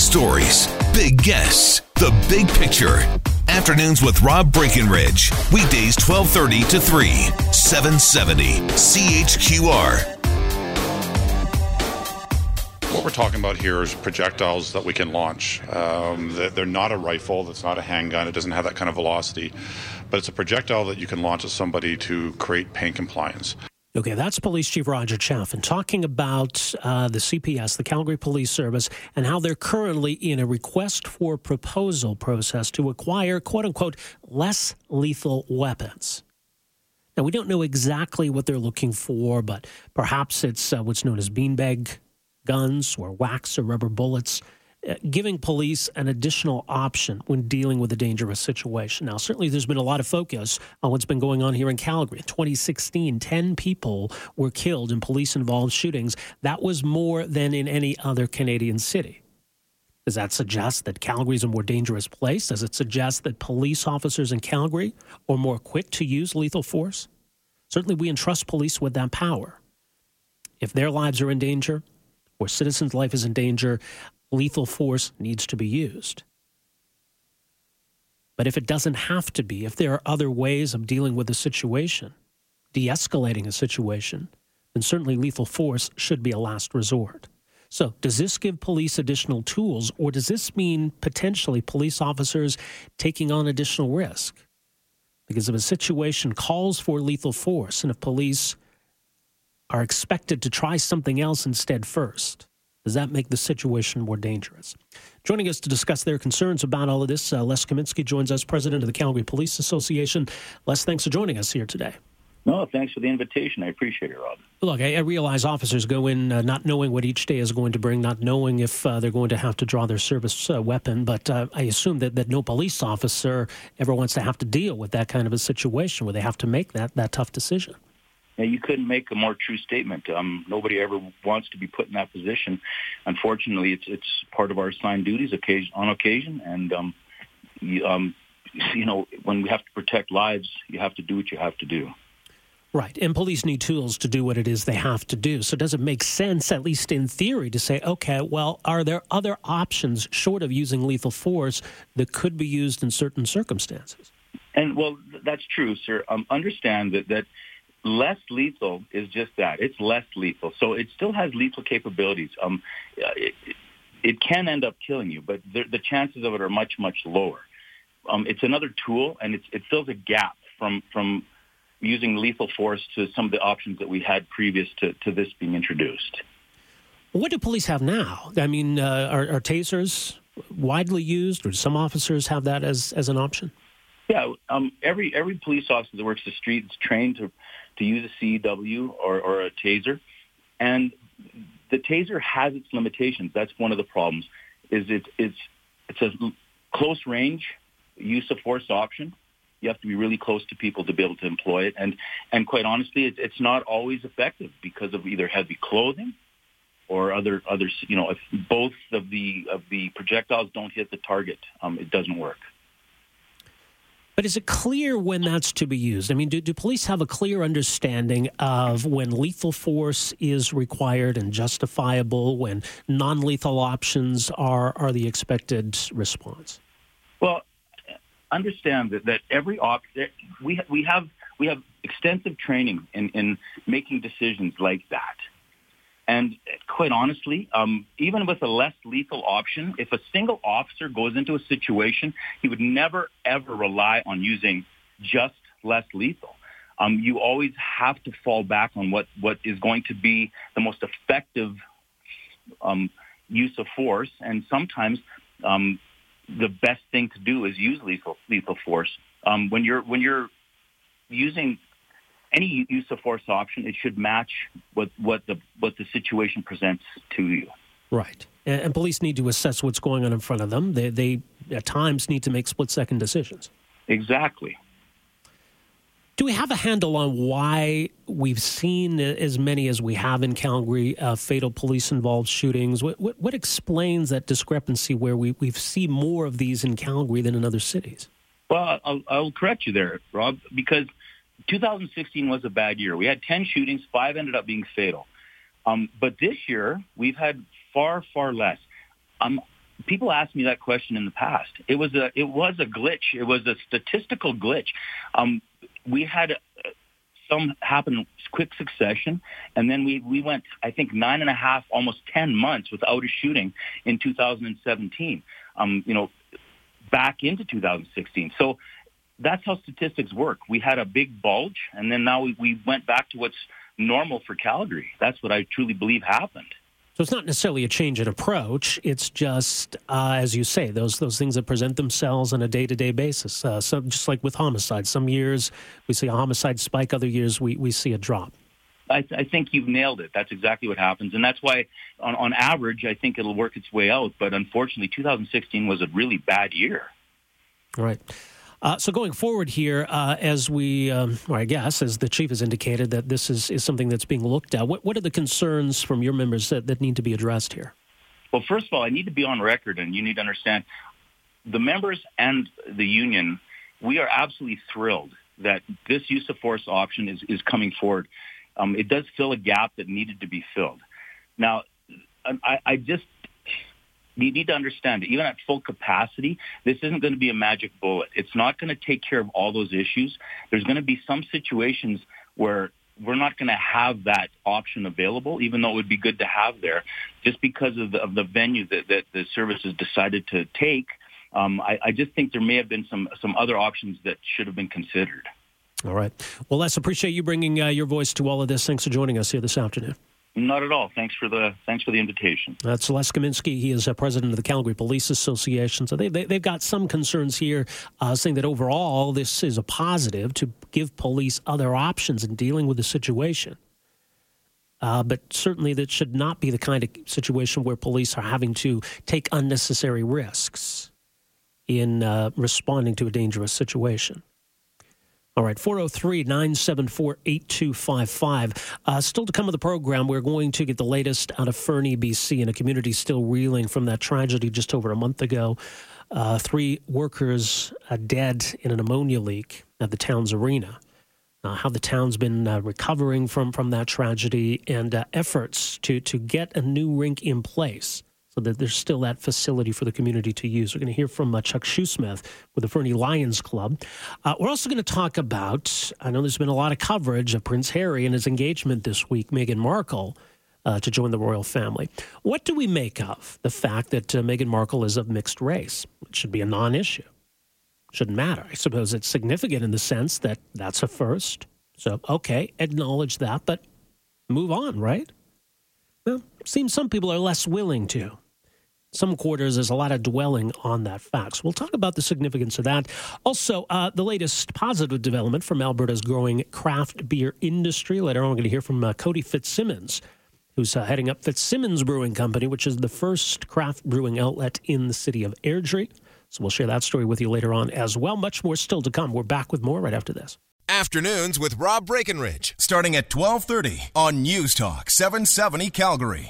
stories, big guests, the big picture. Afternoons with Rob Breckenridge. Weekdays 1230 to 3, 770 CHQR. What we're talking about here is projectiles that we can launch. Um, they're not a rifle, that's not a handgun, it doesn't have that kind of velocity, but it's a projectile that you can launch at somebody to create pain compliance. Okay, that's Police Chief Roger Chaffin talking about uh, the CPS, the Calgary Police Service, and how they're currently in a request for proposal process to acquire, quote unquote, less lethal weapons. Now, we don't know exactly what they're looking for, but perhaps it's uh, what's known as beanbag guns or wax or rubber bullets. Uh, giving police an additional option when dealing with a dangerous situation. Now, certainly there's been a lot of focus on what's been going on here in Calgary. In 2016, 10 people were killed in police involved shootings. That was more than in any other Canadian city. Does that suggest that Calgary is a more dangerous place? Does it suggest that police officers in Calgary are more quick to use lethal force? Certainly, we entrust police with that power. If their lives are in danger, or citizens' life is in danger, lethal force needs to be used. But if it doesn't have to be, if there are other ways of dealing with a situation, de escalating a situation, then certainly lethal force should be a last resort. So, does this give police additional tools, or does this mean potentially police officers taking on additional risk? Because if a situation calls for lethal force, and if police are expected to try something else instead first, does that make the situation more dangerous? Joining us to discuss their concerns about all of this, uh, Les Kaminski joins us, president of the Calgary Police Association. Les, thanks for joining us here today. No, thanks for the invitation. I appreciate it, Rob. Look, I, I realize officers go in uh, not knowing what each day is going to bring, not knowing if uh, they're going to have to draw their service uh, weapon, but uh, I assume that, that no police officer ever wants to have to deal with that kind of a situation where they have to make that, that tough decision you couldn't make a more true statement. Um, nobody ever wants to be put in that position. Unfortunately, it's it's part of our assigned duties occasion, on occasion, and um, you, um, you know when we have to protect lives, you have to do what you have to do. Right. And police need tools to do what it is they have to do. So does it make sense, at least in theory, to say, okay, well, are there other options short of using lethal force that could be used in certain circumstances? And well, that's true, sir. Um, understand that that less lethal is just that. It's less lethal. So it still has lethal capabilities. Um, it, it can end up killing you, but the, the chances of it are much, much lower. Um, it's another tool, and it's, it fills a gap from, from using lethal force to some of the options that we had previous to, to this being introduced. What do police have now? I mean, uh, are, are tasers widely used, or do some officers have that as, as an option? Yeah, um, every every police officer that works the street is trained to to use a CEW or, or a taser. And the taser has its limitations. That's one of the problems. Is it, it's it's a close range use of force option. You have to be really close to people to be able to employ it, and and quite honestly, it's, it's not always effective because of either heavy clothing or other others. You know, if both of the of the projectiles don't hit the target, um, it doesn't work. But is it clear when that's to be used? I mean, do, do police have a clear understanding of when lethal force is required and justifiable, when non lethal options are, are the expected response? Well, understand that, that every op- we, we, have, we have extensive training in, in making decisions like that. And quite honestly, um, even with a less lethal option, if a single officer goes into a situation, he would never, ever rely on using just less lethal. Um, you always have to fall back on what, what is going to be the most effective um, use of force. And sometimes um, the best thing to do is use lethal, lethal force. Um, when, you're, when you're using any use of force option, it should match what, what the what the situation presents to you. Right, and, and police need to assess what's going on in front of them. They, they at times need to make split second decisions. Exactly. Do we have a handle on why we've seen as many as we have in Calgary uh, fatal police involved shootings? What, what, what, explains that discrepancy where we, we see more of these in Calgary than in other cities? Well, I'll, I'll correct you there, Rob, because 2016 was a bad year. We had 10 shootings, five ended up being fatal. Um, but this year, we've had far, far less. Um, people asked me that question in the past. It was a it was a glitch. It was a statistical glitch. Um, we had some happen in quick succession, and then we we went I think nine and a half, almost ten months without a shooting in 2017. Um, you know, back into 2016. So that's how statistics work. We had a big bulge, and then now we, we went back to what's normal for Calgary. That's what I truly believe happened. So it's not necessarily a change in approach. It's just, uh, as you say, those those things that present themselves on a day to day basis. Uh, so just like with homicides, some years we see a homicide spike, other years we, we see a drop. I, I think you've nailed it. That's exactly what happens, and that's why, on, on average, I think it'll work its way out. But unfortunately, 2016 was a really bad year. Right. Uh, so going forward here, uh, as we, um, or I guess, as the chief has indicated, that this is, is something that's being looked at. What, what are the concerns from your members that, that need to be addressed here? Well, first of all, I need to be on record, and you need to understand the members and the union. We are absolutely thrilled that this use of force option is, is coming forward. Um, it does fill a gap that needed to be filled. Now, I, I just you need to understand that even at full capacity, this isn't going to be a magic bullet. It's not going to take care of all those issues. There's going to be some situations where we're not going to have that option available, even though it would be good to have there, just because of the, of the venue that, that the service has decided to take. Um, I, I just think there may have been some some other options that should have been considered. All right. Well, Les, appreciate you bringing uh, your voice to all of this. Thanks for joining us here this afternoon. Not at all. Thanks for the thanks for the invitation. That's Les Kaminski. He is a president of the Calgary Police Association. So they, they have got some concerns here, uh, saying that overall this is a positive to give police other options in dealing with the situation. Uh, but certainly that should not be the kind of situation where police are having to take unnecessary risks in uh, responding to a dangerous situation. All right, 403 974 8255. Uh, still to come of the program, we're going to get the latest out of Fernie, BC, and a community still reeling from that tragedy just over a month ago. Uh, three workers uh, dead in an ammonia leak at the town's arena. Uh, how the town's been uh, recovering from, from that tragedy and uh, efforts to, to get a new rink in place that there's still that facility for the community to use. We're going to hear from uh, Chuck Shoesmith with the Fernie Lions Club. Uh, we're also going to talk about, I know there's been a lot of coverage of Prince Harry and his engagement this week, Meghan Markle. Uh, to join the royal family. What do we make of the fact that uh, Meghan Markle is of mixed race? It should be a non issue. Shouldn't matter. I suppose it's significant in the sense that that's a first. So, okay, acknowledge that, but move on, right? Well, seems some people are less willing to. Some quarters, there's a lot of dwelling on that fact. So we'll talk about the significance of that. Also, uh, the latest positive development from Alberta's growing craft beer industry. Later on, we're going to hear from uh, Cody Fitzsimmons, who's uh, heading up Fitzsimmons Brewing Company, which is the first craft brewing outlet in the city of Airdrie. So we'll share that story with you later on as well. Much more still to come. We're back with more right after this. Afternoons with Rob Breckenridge, starting at 1230 on News Talk 770 Calgary.